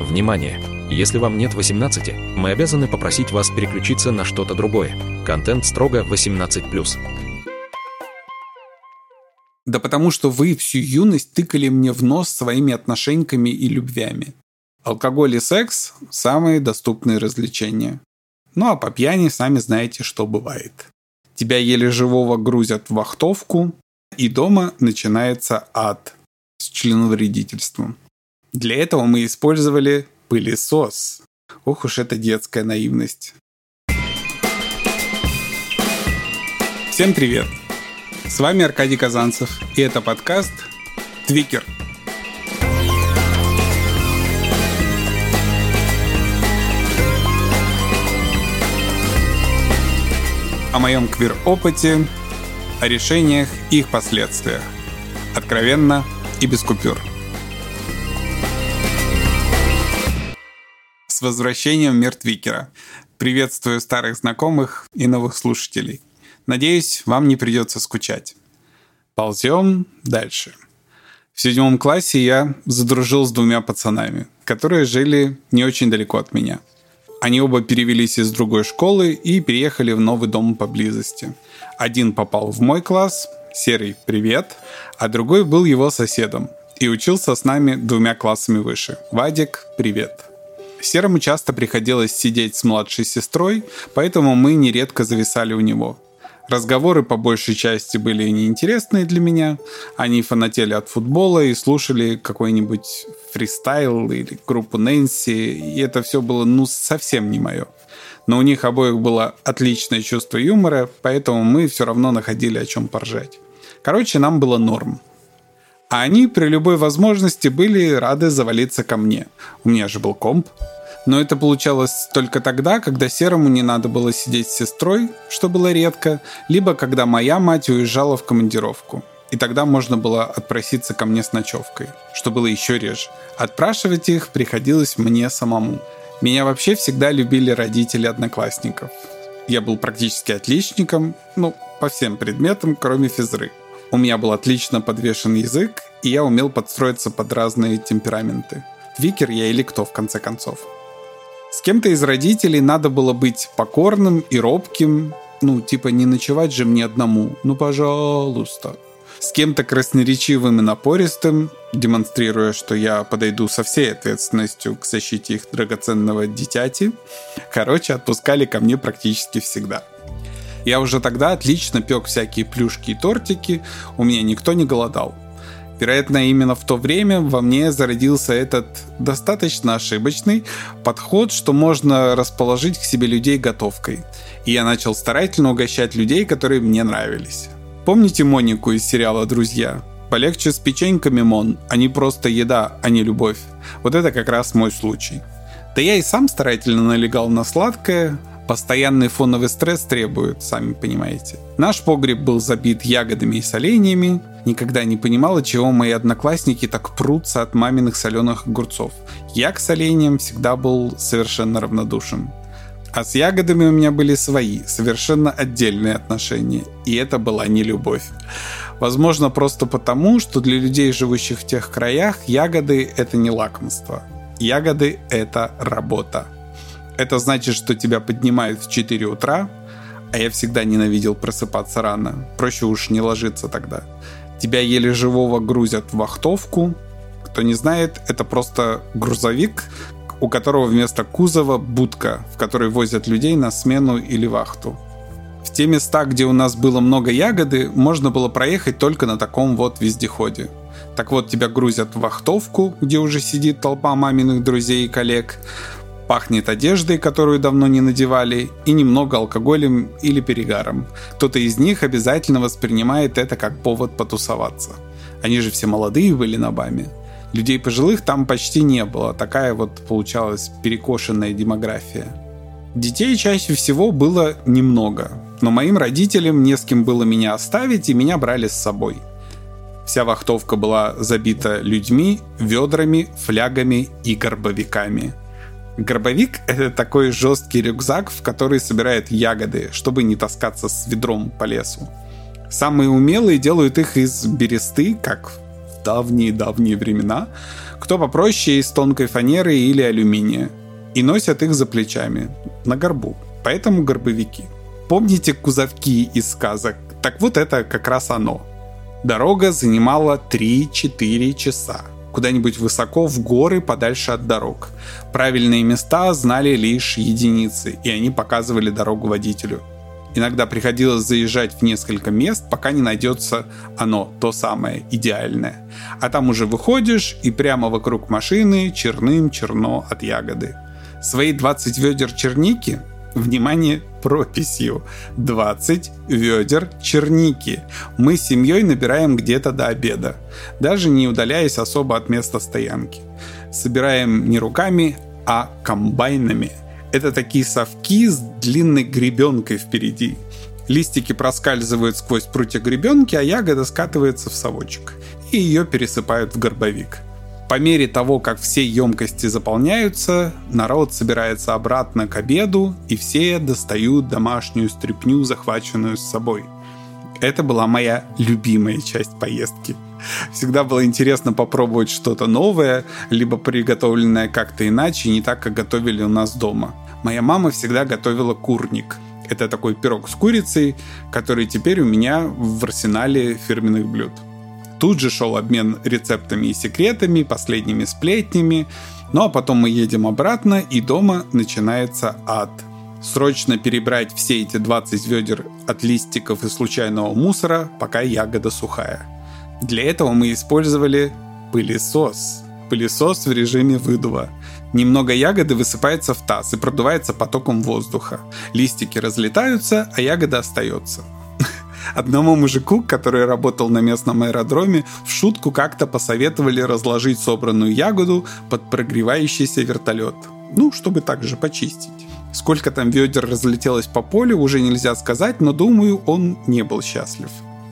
Внимание! Если вам нет 18, мы обязаны попросить вас переключиться на что-то другое. Контент строго 18+. Да потому что вы всю юность тыкали мне в нос своими отношениями и любвями. Алкоголь и секс – самые доступные развлечения. Ну а по пьяни сами знаете, что бывает. Тебя еле живого грузят в вахтовку, и дома начинается ад с членовредительством. Для этого мы использовали пылесос. Ох уж эта детская наивность. Всем привет! С вами Аркадий Казанцев, и это подкаст «Твикер». О моем квир-опыте, о решениях и их последствиях. Откровенно и без купюр. Возвращением в мир Твикера. Приветствую старых знакомых и новых слушателей – Надеюсь, вам не придется скучать. Ползем дальше. В седьмом классе я задружил с двумя пацанами, которые жили не очень далеко от меня. Они оба перевелись из другой школы и переехали в новый дом поблизости. Один попал в мой класс, Серый, привет, а другой был его соседом и учился с нами двумя классами выше. Вадик, привет. Серому часто приходилось сидеть с младшей сестрой, поэтому мы нередко зависали у него. Разговоры по большей части были неинтересные для меня. Они фанатели от футбола и слушали какой-нибудь фристайл или группу Нэнси, и это все было ну совсем не мое. Но у них обоих было отличное чувство юмора, поэтому мы все равно находили о чем поржать. Короче, нам было норм. А они при любой возможности были рады завалиться ко мне. У меня же был комп, но это получалось только тогда, когда Серому не надо было сидеть с сестрой, что было редко, либо когда моя мать уезжала в командировку. И тогда можно было отпроситься ко мне с ночевкой, что было еще реже. Отпрашивать их приходилось мне самому. Меня вообще всегда любили родители одноклассников. Я был практически отличником, ну, по всем предметам, кроме физры. У меня был отлично подвешен язык, и я умел подстроиться под разные темпераменты. Викер я или кто, в конце концов. С кем-то из родителей надо было быть покорным и робким, ну, типа не ночевать же мне одному, ну, пожалуйста. С кем-то красноречивым и напористым, демонстрируя, что я подойду со всей ответственностью к защите их драгоценного дитяти. Короче, отпускали ко мне практически всегда. Я уже тогда отлично пек всякие плюшки и тортики, у меня никто не голодал. Вероятно, именно в то время во мне зародился этот достаточно ошибочный подход, что можно расположить к себе людей готовкой. И я начал старательно угощать людей, которые мне нравились. Помните Монику из сериала «Друзья»? Полегче с печеньками, Мон. Они просто еда, а не любовь. Вот это как раз мой случай. Да я и сам старательно налегал на сладкое, Постоянный фоновый стресс требует, сами понимаете. Наш погреб был забит ягодами и соленьями. Никогда не понимала, чего мои одноклассники так прутся от маминых соленых огурцов. Я к соленьям всегда был совершенно равнодушен. А с ягодами у меня были свои, совершенно отдельные отношения. И это была не любовь. Возможно, просто потому, что для людей, живущих в тех краях, ягоды — это не лакомство. Ягоды — это работа. Это значит, что тебя поднимают в 4 утра, а я всегда ненавидел просыпаться рано. Проще уж не ложиться тогда. Тебя еле живого грузят в вахтовку. Кто не знает, это просто грузовик, у которого вместо кузова будка, в которой возят людей на смену или вахту. В те места, где у нас было много ягоды, можно было проехать только на таком вот вездеходе. Так вот, тебя грузят в вахтовку, где уже сидит толпа маминых друзей и коллег, Пахнет одеждой, которую давно не надевали, и немного алкоголем или перегаром. Кто-то из них обязательно воспринимает это как повод потусоваться. Они же все молодые были на БАМе. Людей пожилых там почти не было, такая вот получалась перекошенная демография. Детей чаще всего было немного, но моим родителям не с кем было меня оставить, и меня брали с собой. Вся вахтовка была забита людьми, ведрами, флягами и горбовиками – Гробовик — это такой жесткий рюкзак, в который собирают ягоды, чтобы не таскаться с ведром по лесу. Самые умелые делают их из бересты, как в давние-давние времена. Кто попроще из тонкой фанеры или алюминия. И носят их за плечами, на горбу. Поэтому горбовики. Помните кузовки из сказок? Так вот это как раз оно. Дорога занимала 3-4 часа куда-нибудь высоко в горы подальше от дорог. Правильные места знали лишь единицы, и они показывали дорогу водителю. Иногда приходилось заезжать в несколько мест, пока не найдется оно, то самое, идеальное. А там уже выходишь, и прямо вокруг машины черным черно от ягоды. Свои 20 ведер черники внимание, прописью. 20 ведер черники. Мы с семьей набираем где-то до обеда, даже не удаляясь особо от места стоянки. Собираем не руками, а комбайнами. Это такие совки с длинной гребенкой впереди. Листики проскальзывают сквозь прутья гребенки, а ягода скатывается в совочек. И ее пересыпают в горбовик. По мере того, как все емкости заполняются, народ собирается обратно к обеду, и все достают домашнюю стряпню, захваченную с собой. Это была моя любимая часть поездки. Всегда было интересно попробовать что-то новое, либо приготовленное как-то иначе, не так, как готовили у нас дома. Моя мама всегда готовила курник. Это такой пирог с курицей, который теперь у меня в арсенале фирменных блюд. Тут же шел обмен рецептами и секретами, последними сплетнями. Ну а потом мы едем обратно, и дома начинается ад. Срочно перебрать все эти 20 ведер от листиков и случайного мусора, пока ягода сухая. Для этого мы использовали пылесос. Пылесос в режиме выдува. Немного ягоды высыпается в таз и продувается потоком воздуха. Листики разлетаются, а ягода остается. Одному мужику, который работал на местном аэродроме, в шутку как-то посоветовали разложить собранную ягоду под прогревающийся вертолет. Ну, чтобы также почистить. Сколько там ведер разлетелось по полю, уже нельзя сказать, но думаю, он не был счастлив.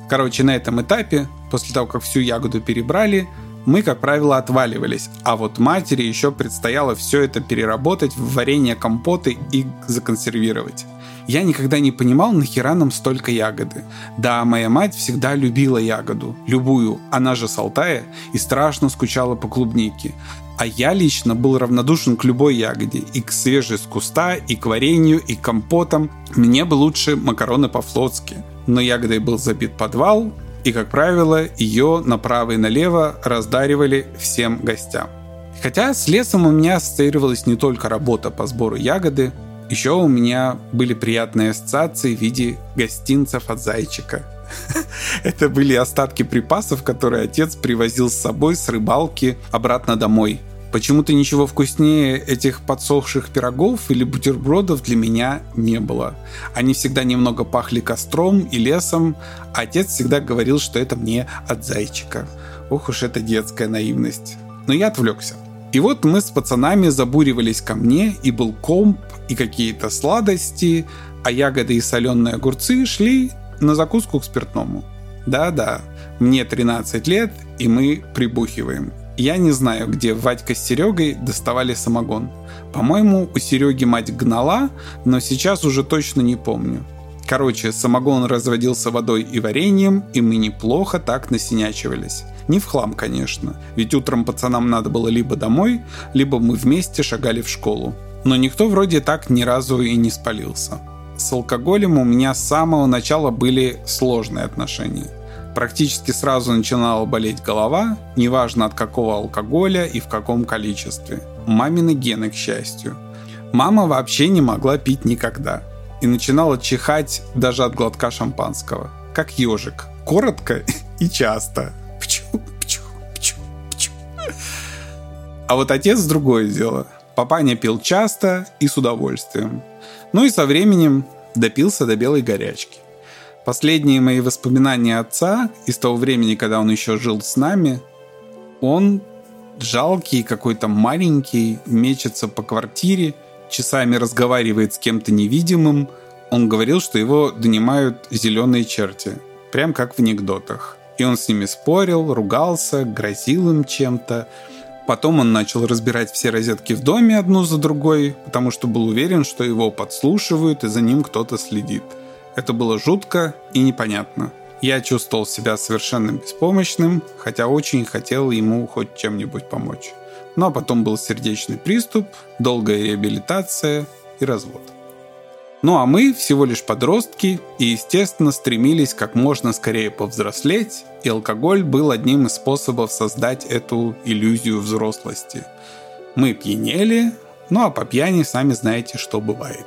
Короче, на этом этапе, после того, как всю ягоду перебрали, мы, как правило, отваливались, а вот матери еще предстояло все это переработать в варенье компоты и законсервировать. Я никогда не понимал, нахера нам столько ягоды. Да, моя мать всегда любила ягоду, любую, она же с Алтая, и страшно скучала по клубнике. А я лично был равнодушен к любой ягоде, и к свежей с куста, и к варенью, и к компотам. Мне бы лучше макароны по-флотски. Но ягодой был забит подвал, и, как правило, ее направо и налево раздаривали всем гостям. Хотя с лесом у меня ассоциировалась не только работа по сбору ягоды, еще у меня были приятные ассоциации в виде гостинцев от зайчика. Это были остатки припасов, которые отец привозил с собой с рыбалки обратно домой. Почему-то ничего вкуснее этих подсохших пирогов или бутербродов для меня не было. Они всегда немного пахли костром и лесом, а отец всегда говорил, что это мне от зайчика. Ох уж эта детская наивность. Но я отвлекся. И вот мы с пацанами забуривались ко мне, и был комп, и какие-то сладости, а ягоды и соленые огурцы шли на закуску к спиртному. Да-да, мне 13 лет, и мы прибухиваем. Я не знаю, где Вадька с Серегой доставали самогон. По-моему, у Сереги мать гнала, но сейчас уже точно не помню. Короче, самогон разводился водой и вареньем, и мы неплохо так насинячивались. Не в хлам, конечно, ведь утром пацанам надо было либо домой, либо мы вместе шагали в школу. Но никто вроде так ни разу и не спалился. С алкоголем у меня с самого начала были сложные отношения. Практически сразу начинала болеть голова, неважно от какого алкоголя и в каком количестве. Мамины гены, к счастью. Мама вообще не могла пить никогда. И начинала чихать даже от глотка шампанского. Как ежик. Коротко и часто. Пчу, пчу, пчу, пчу. А вот отец другое дело. Папаня пил часто и с удовольствием. Ну и со временем допился до белой горячки. Последние мои воспоминания отца из того времени, когда он еще жил с нами, он жалкий, какой-то маленький, мечется по квартире, часами разговаривает с кем-то невидимым. Он говорил, что его донимают зеленые черти, прям как в анекдотах. И он с ними спорил, ругался, грозил им чем-то. Потом он начал разбирать все розетки в доме одну за другой, потому что был уверен, что его подслушивают и за ним кто-то следит. Это было жутко и непонятно. Я чувствовал себя совершенно беспомощным, хотя очень хотел ему хоть чем-нибудь помочь. Ну а потом был сердечный приступ, долгая реабилитация и развод. Ну а мы всего лишь подростки и, естественно, стремились как можно скорее повзрослеть, и алкоголь был одним из способов создать эту иллюзию взрослости. Мы пьянели, ну а по пьяни сами знаете, что бывает.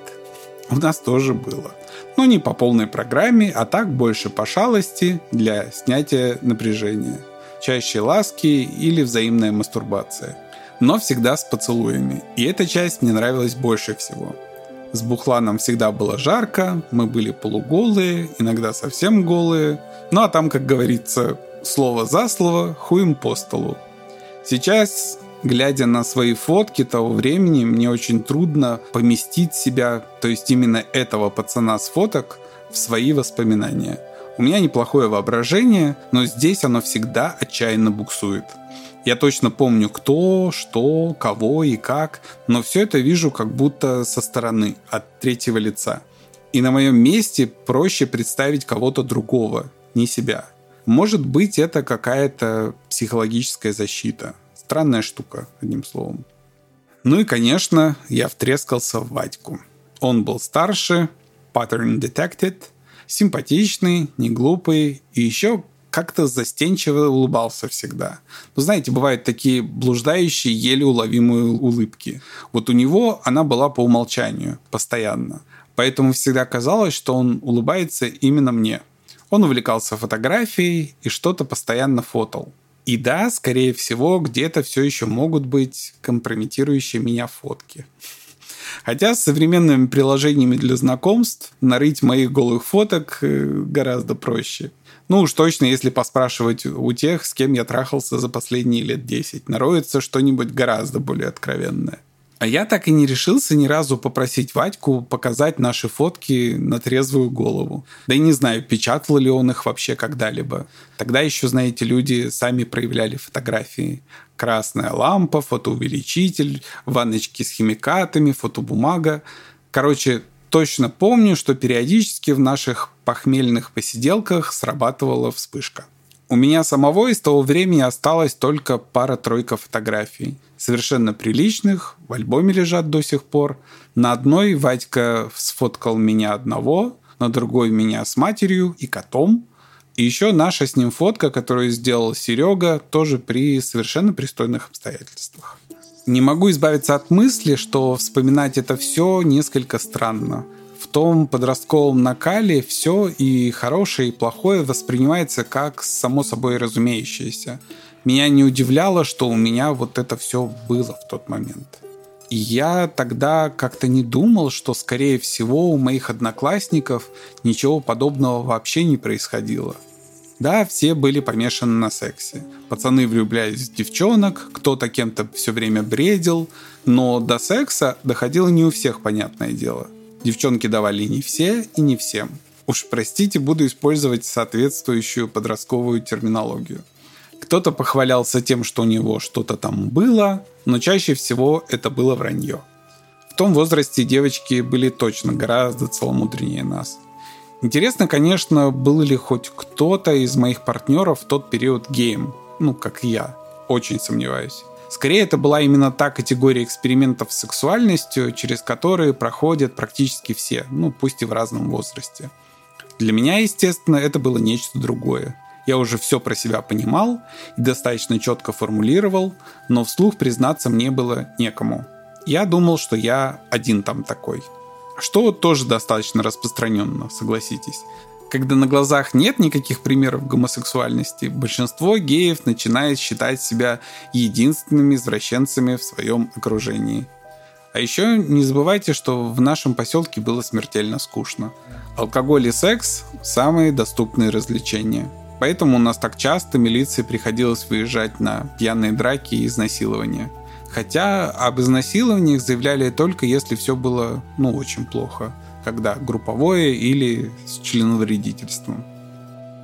У нас тоже было. Но не по полной программе, а так больше по шалости для снятия напряжения. Чаще ласки или взаимная мастурбация. Но всегда с поцелуями. И эта часть мне нравилась больше всего. С Бухланом всегда было жарко, мы были полуголые, иногда совсем голые. Ну а там, как говорится, слово за слово, хуем по столу. Сейчас, глядя на свои фотки того времени, мне очень трудно поместить себя, то есть именно этого пацана с фоток, в свои воспоминания. У меня неплохое воображение, но здесь оно всегда отчаянно буксует. Я точно помню, кто, что, кого и как, но все это вижу как будто со стороны, от третьего лица. И на моем месте проще представить кого-то другого, не себя. Может быть, это какая-то психологическая защита. Странная штука, одним словом. Ну и, конечно, я втрескался в Вадьку. Он был старше, pattern detected, симпатичный, не глупый и еще как-то застенчиво улыбался всегда. Ну, знаете, бывают такие блуждающие, еле уловимые улыбки. Вот у него она была по умолчанию, постоянно. Поэтому всегда казалось, что он улыбается именно мне. Он увлекался фотографией и что-то постоянно фотал. И да, скорее всего, где-то все еще могут быть компрометирующие меня фотки. Хотя с современными приложениями для знакомств нарыть моих голых фоток э, гораздо проще – ну уж точно, если поспрашивать у тех, с кем я трахался за последние лет 10, нароется что-нибудь гораздо более откровенное. А я так и не решился ни разу попросить Вадьку показать наши фотки на трезвую голову. Да и не знаю, печатал ли он их вообще когда-либо. Тогда еще, знаете, люди сами проявляли фотографии. Красная лампа, фотоувеличитель, ванночки с химикатами, фотобумага. Короче, точно помню, что периодически в наших похмельных посиделках срабатывала вспышка. У меня самого из того времени осталось только пара-тройка фотографий. Совершенно приличных, в альбоме лежат до сих пор. На одной Вадька сфоткал меня одного, на другой меня с матерью и котом. И еще наша с ним фотка, которую сделал Серега, тоже при совершенно пристойных обстоятельствах. Не могу избавиться от мысли, что вспоминать это все несколько странно. Том подростковом накале все и хорошее, и плохое воспринимается как само собой разумеющееся. Меня не удивляло, что у меня вот это все было в тот момент. И я тогда как-то не думал, что, скорее всего, у моих одноклассников ничего подобного вообще не происходило. Да, все были помешаны на сексе. Пацаны влюблялись в девчонок, кто-то кем-то все время бредил, но до секса доходило не у всех, понятное дело. Девчонки давали не все и не всем. Уж простите, буду использовать соответствующую подростковую терминологию. Кто-то похвалялся тем, что у него что-то там было, но чаще всего это было вранье. В том возрасте девочки были точно гораздо целомудреннее нас. Интересно, конечно, был ли хоть кто-то из моих партнеров в тот период геем, ну, как я. Очень сомневаюсь. Скорее, это была именно та категория экспериментов с сексуальностью, через которые проходят практически все, ну, пусть и в разном возрасте. Для меня, естественно, это было нечто другое. Я уже все про себя понимал и достаточно четко формулировал, но вслух признаться мне было некому. Я думал, что я один там такой – что тоже достаточно распространенно, согласитесь. Когда на глазах нет никаких примеров гомосексуальности, большинство геев начинает считать себя единственными извращенцами в своем окружении. А еще не забывайте, что в нашем поселке было смертельно скучно. Алкоголь и секс – самые доступные развлечения. Поэтому у нас так часто милиции приходилось выезжать на пьяные драки и изнасилования – Хотя об изнасилованиях заявляли только если все было, ну, очень плохо, когда групповое или с членовредительством.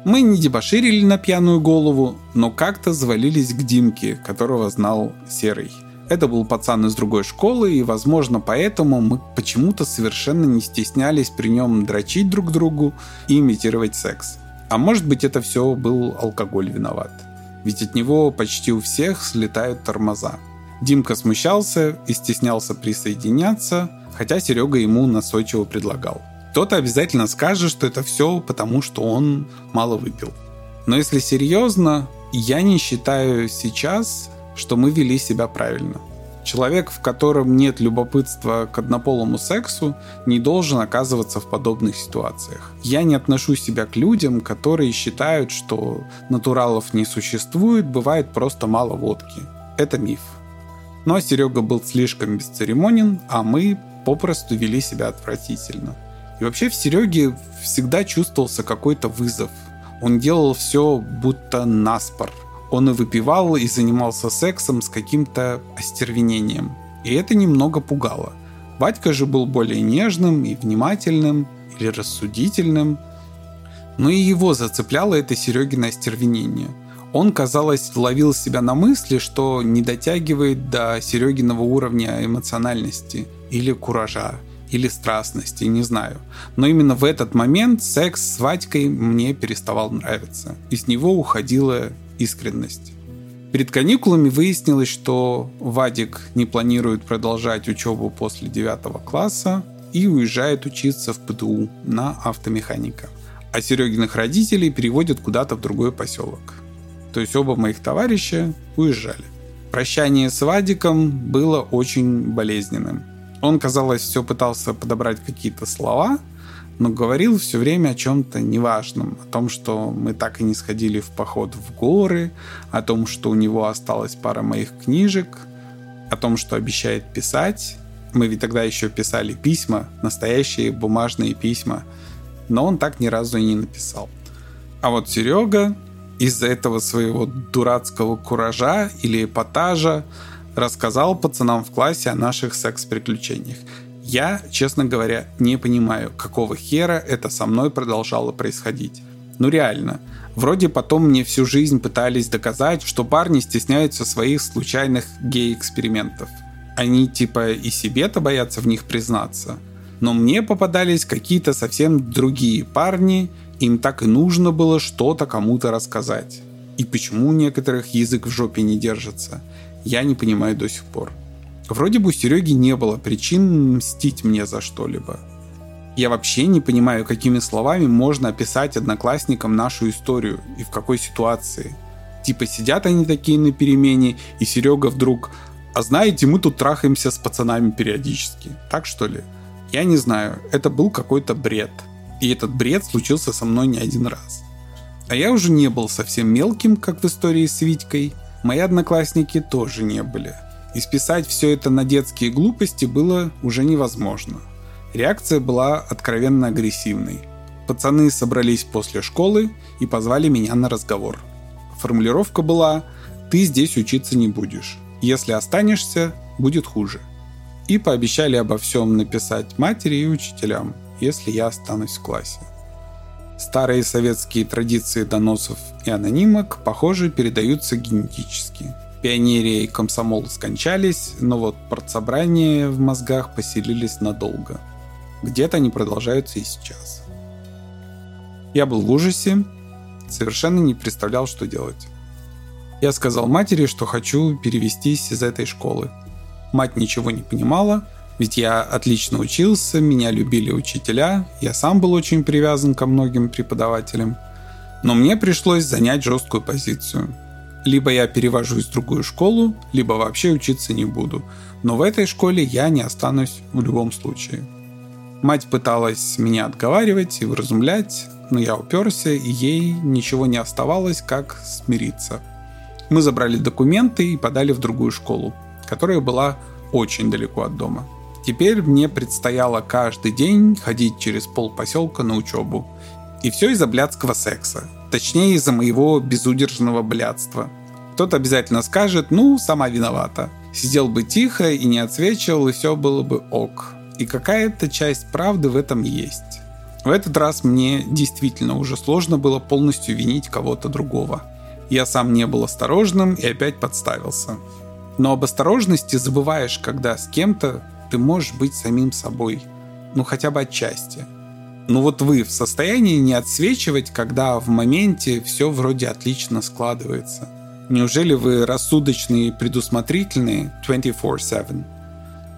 Мы не дебоширили на пьяную голову, но как-то завалились к Димке, которого знал Серый. Это был пацан из другой школы, и, возможно, поэтому мы почему-то совершенно не стеснялись при нем дрочить друг другу и имитировать секс. А может быть, это все был алкоголь виноват. Ведь от него почти у всех слетают тормоза. Димка смущался и стеснялся присоединяться, хотя Серега ему настойчиво предлагал. Кто-то обязательно скажет, что это все потому, что он мало выпил. Но если серьезно, я не считаю сейчас, что мы вели себя правильно. Человек, в котором нет любопытства к однополому сексу, не должен оказываться в подобных ситуациях. Я не отношу себя к людям, которые считают, что натуралов не существует, бывает просто мало водки. Это миф. Но Серега был слишком бесцеремонен, а мы попросту вели себя отвратительно. И вообще в Сереге всегда чувствовался какой-то вызов. Он делал все будто наспор – он и выпивал, и занимался сексом с каким-то остервенением. И это немного пугало. Батька же был более нежным и внимательным, или рассудительным. Но и его зацепляло это Серегино остервенение. Он, казалось, ловил себя на мысли, что не дотягивает до Серегиного уровня эмоциональности или куража, или страстности, не знаю. Но именно в этот момент секс с Вадькой мне переставал нравиться. И с него уходила искренность. Перед каникулами выяснилось, что Вадик не планирует продолжать учебу после 9 класса и уезжает учиться в ПТУ на автомеханика. А Серегиных родителей переводят куда-то в другой поселок. То есть оба моих товарища уезжали. Прощание с Вадиком было очень болезненным. Он, казалось, все пытался подобрать какие-то слова, но говорил все время о чем-то неважном, о том, что мы так и не сходили в поход в горы, о том, что у него осталась пара моих книжек, о том, что обещает писать. Мы ведь тогда еще писали письма, настоящие бумажные письма, но он так ни разу и не написал. А вот Серега из-за этого своего дурацкого куража или эпатажа рассказал пацанам в классе о наших секс-приключениях. Я, честно говоря, не понимаю, какого хера это со мной продолжало происходить. Ну реально. Вроде потом мне всю жизнь пытались доказать, что парни стесняются своих случайных гей-экспериментов. Они типа и себе-то боятся в них признаться. Но мне попадались какие-то совсем другие парни, им так и нужно было что-то кому-то рассказать. И почему у некоторых язык в жопе не держится, я не понимаю до сих пор. Вроде бы у Сереги не было причин мстить мне за что-либо. Я вообще не понимаю, какими словами можно описать одноклассникам нашу историю и в какой ситуации. Типа сидят они такие на перемене, и Серега вдруг «А знаете, мы тут трахаемся с пацанами периодически». Так что ли? Я не знаю, это был какой-то бред. И этот бред случился со мной не один раз. А я уже не был совсем мелким, как в истории с Витькой. Мои одноклассники тоже не были. И списать все это на детские глупости было уже невозможно. Реакция была откровенно агрессивной. Пацаны собрались после школы и позвали меня на разговор. Формулировка была «ты здесь учиться не будешь. Если останешься, будет хуже». И пообещали обо всем написать матери и учителям, если я останусь в классе. Старые советские традиции доносов и анонимок, похоже, передаются генетически – Пионерия и комсомол скончались, но вот партсобрания в мозгах поселились надолго. Где-то они продолжаются и сейчас. Я был в ужасе, совершенно не представлял, что делать. Я сказал матери, что хочу перевестись из этой школы. Мать ничего не понимала, ведь я отлично учился, меня любили учителя, я сам был очень привязан ко многим преподавателям. Но мне пришлось занять жесткую позицию – либо я перевожусь в другую школу, либо вообще учиться не буду. Но в этой школе я не останусь в любом случае. Мать пыталась меня отговаривать и вразумлять, но я уперся, и ей ничего не оставалось, как смириться. Мы забрали документы и подали в другую школу, которая была очень далеко от дома. Теперь мне предстояло каждый день ходить через пол поселка на учебу. И все из-за блядского секса. Точнее, из-за моего безудержного блядства. Кто-то обязательно скажет, ну, сама виновата. Сидел бы тихо и не отсвечивал, и все было бы ок. И какая-то часть правды в этом есть. В этот раз мне действительно уже сложно было полностью винить кого-то другого. Я сам не был осторожным и опять подставился. Но об осторожности забываешь, когда с кем-то ты можешь быть самим собой. Ну хотя бы отчасти. Ну вот вы в состоянии не отсвечивать, когда в моменте все вроде отлично складывается. Неужели вы рассудочные и предусмотрительные 24-7?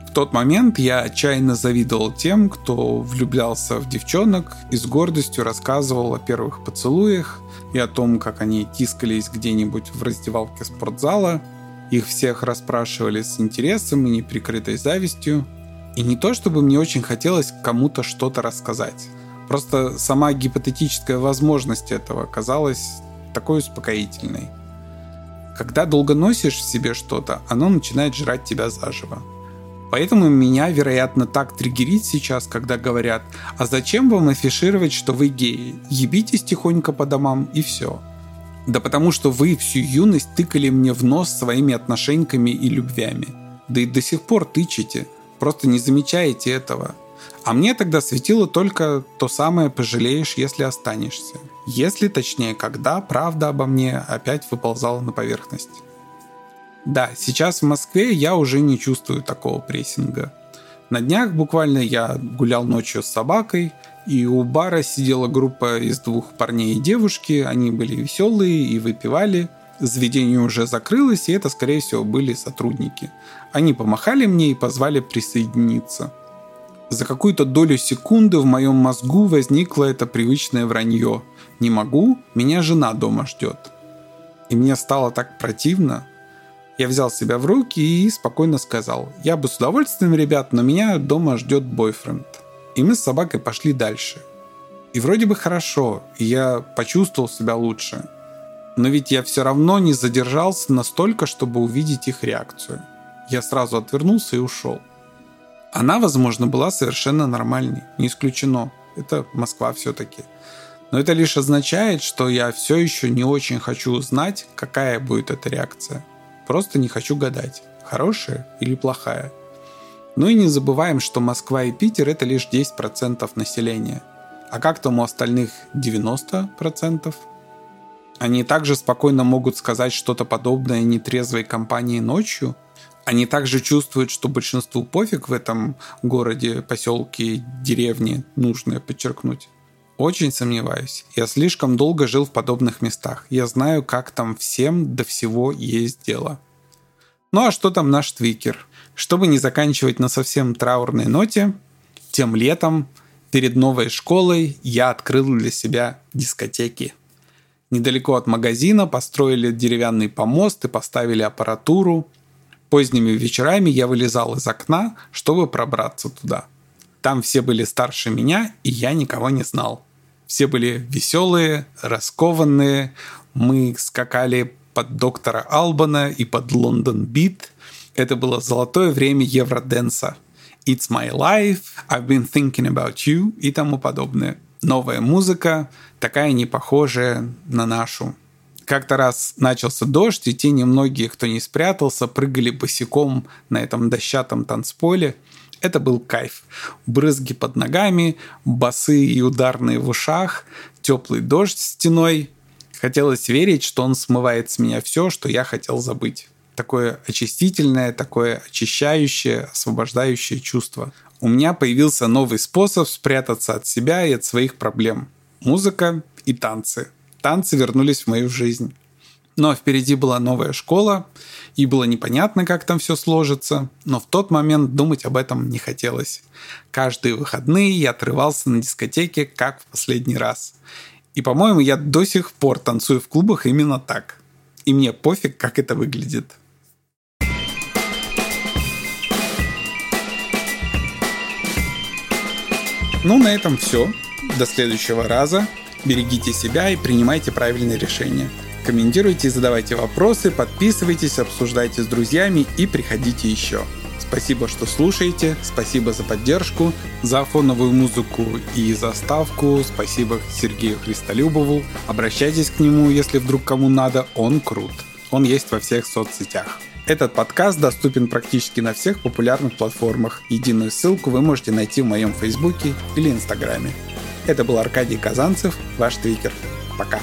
В тот момент я отчаянно завидовал тем, кто влюблялся в девчонок и с гордостью рассказывал о первых поцелуях и о том, как они тискались где-нибудь в раздевалке спортзала. Их всех расспрашивали с интересом и неприкрытой завистью. И не то, чтобы мне очень хотелось кому-то что-то рассказать. Просто сама гипотетическая возможность этого казалась такой успокоительной. Когда долго носишь в себе что-то, оно начинает жрать тебя заживо. Поэтому меня, вероятно, так триггерит сейчас, когда говорят, а зачем вам афишировать, что вы геи? Ебитесь тихонько по домам и все. Да потому что вы всю юность тыкали мне в нос своими отношениями и любвями. Да и до сих пор тычете. Просто не замечаете этого. А мне тогда светило только то самое «пожалеешь, если останешься». Если, точнее, когда правда обо мне опять выползала на поверхность. Да, сейчас в Москве я уже не чувствую такого прессинга. На днях буквально я гулял ночью с собакой, и у бара сидела группа из двух парней и девушки, они были веселые и выпивали. Заведение уже закрылось, и это, скорее всего, были сотрудники. Они помахали мне и позвали присоединиться. За какую-то долю секунды в моем мозгу возникло это привычное вранье. Не могу, меня жена дома ждет. И мне стало так противно, я взял себя в руки и спокойно сказал, я бы с удовольствием, ребят, но меня дома ждет бойфренд. И мы с собакой пошли дальше. И вроде бы хорошо, я почувствовал себя лучше. Но ведь я все равно не задержался настолько, чтобы увидеть их реакцию. Я сразу отвернулся и ушел. Она, возможно, была совершенно нормальной, не исключено. Это Москва все-таки. Но это лишь означает, что я все еще не очень хочу узнать, какая будет эта реакция. Просто не хочу гадать, хорошая или плохая. Ну и не забываем, что Москва и Питер это лишь 10% населения. А как там у остальных 90%? Они также спокойно могут сказать что-то подобное нетрезвой компании ночью. Они также чувствуют, что большинству пофиг в этом городе, поселке, деревне, нужно подчеркнуть. Очень сомневаюсь. Я слишком долго жил в подобных местах. Я знаю, как там всем до всего есть дело. Ну а что там наш твикер? Чтобы не заканчивать на совсем траурной ноте, тем летом перед новой школой я открыл для себя дискотеки. Недалеко от магазина построили деревянный помост и поставили аппаратуру. Поздними вечерами я вылезал из окна, чтобы пробраться туда – там все были старше меня, и я никого не знал. Все были веселые, раскованные. Мы скакали под доктора Албана и под Лондон Бит. Это было золотое время евроденса. It's my life, I've been thinking about you и тому подобное. Новая музыка, такая не похожая на нашу. Как-то раз начался дождь, и те немногие, кто не спрятался, прыгали босиком на этом дощатом танцполе – это был кайф. Брызги под ногами, басы и ударные в ушах, теплый дождь стеной. Хотелось верить, что он смывает с меня все, что я хотел забыть. Такое очистительное, такое очищающее, освобождающее чувство. У меня появился новый способ спрятаться от себя и от своих проблем. Музыка и танцы. Танцы вернулись в мою жизнь. Но впереди была новая школа, и было непонятно, как там все сложится, но в тот момент думать об этом не хотелось. Каждые выходные я отрывался на дискотеке, как в последний раз. И, по-моему, я до сих пор танцую в клубах именно так. И мне пофиг, как это выглядит. Ну, на этом все. До следующего раза. Берегите себя и принимайте правильные решения. Комментируйте, задавайте вопросы, подписывайтесь, обсуждайте с друзьями и приходите еще. Спасибо, что слушаете, спасибо за поддержку, за фоновую музыку и заставку, спасибо Сергею Христолюбову. Обращайтесь к нему, если вдруг кому надо, он крут. Он есть во всех соцсетях. Этот подкаст доступен практически на всех популярных платформах. Единую ссылку вы можете найти в моем фейсбуке или инстаграме. Это был Аркадий Казанцев, ваш твикер. Пока.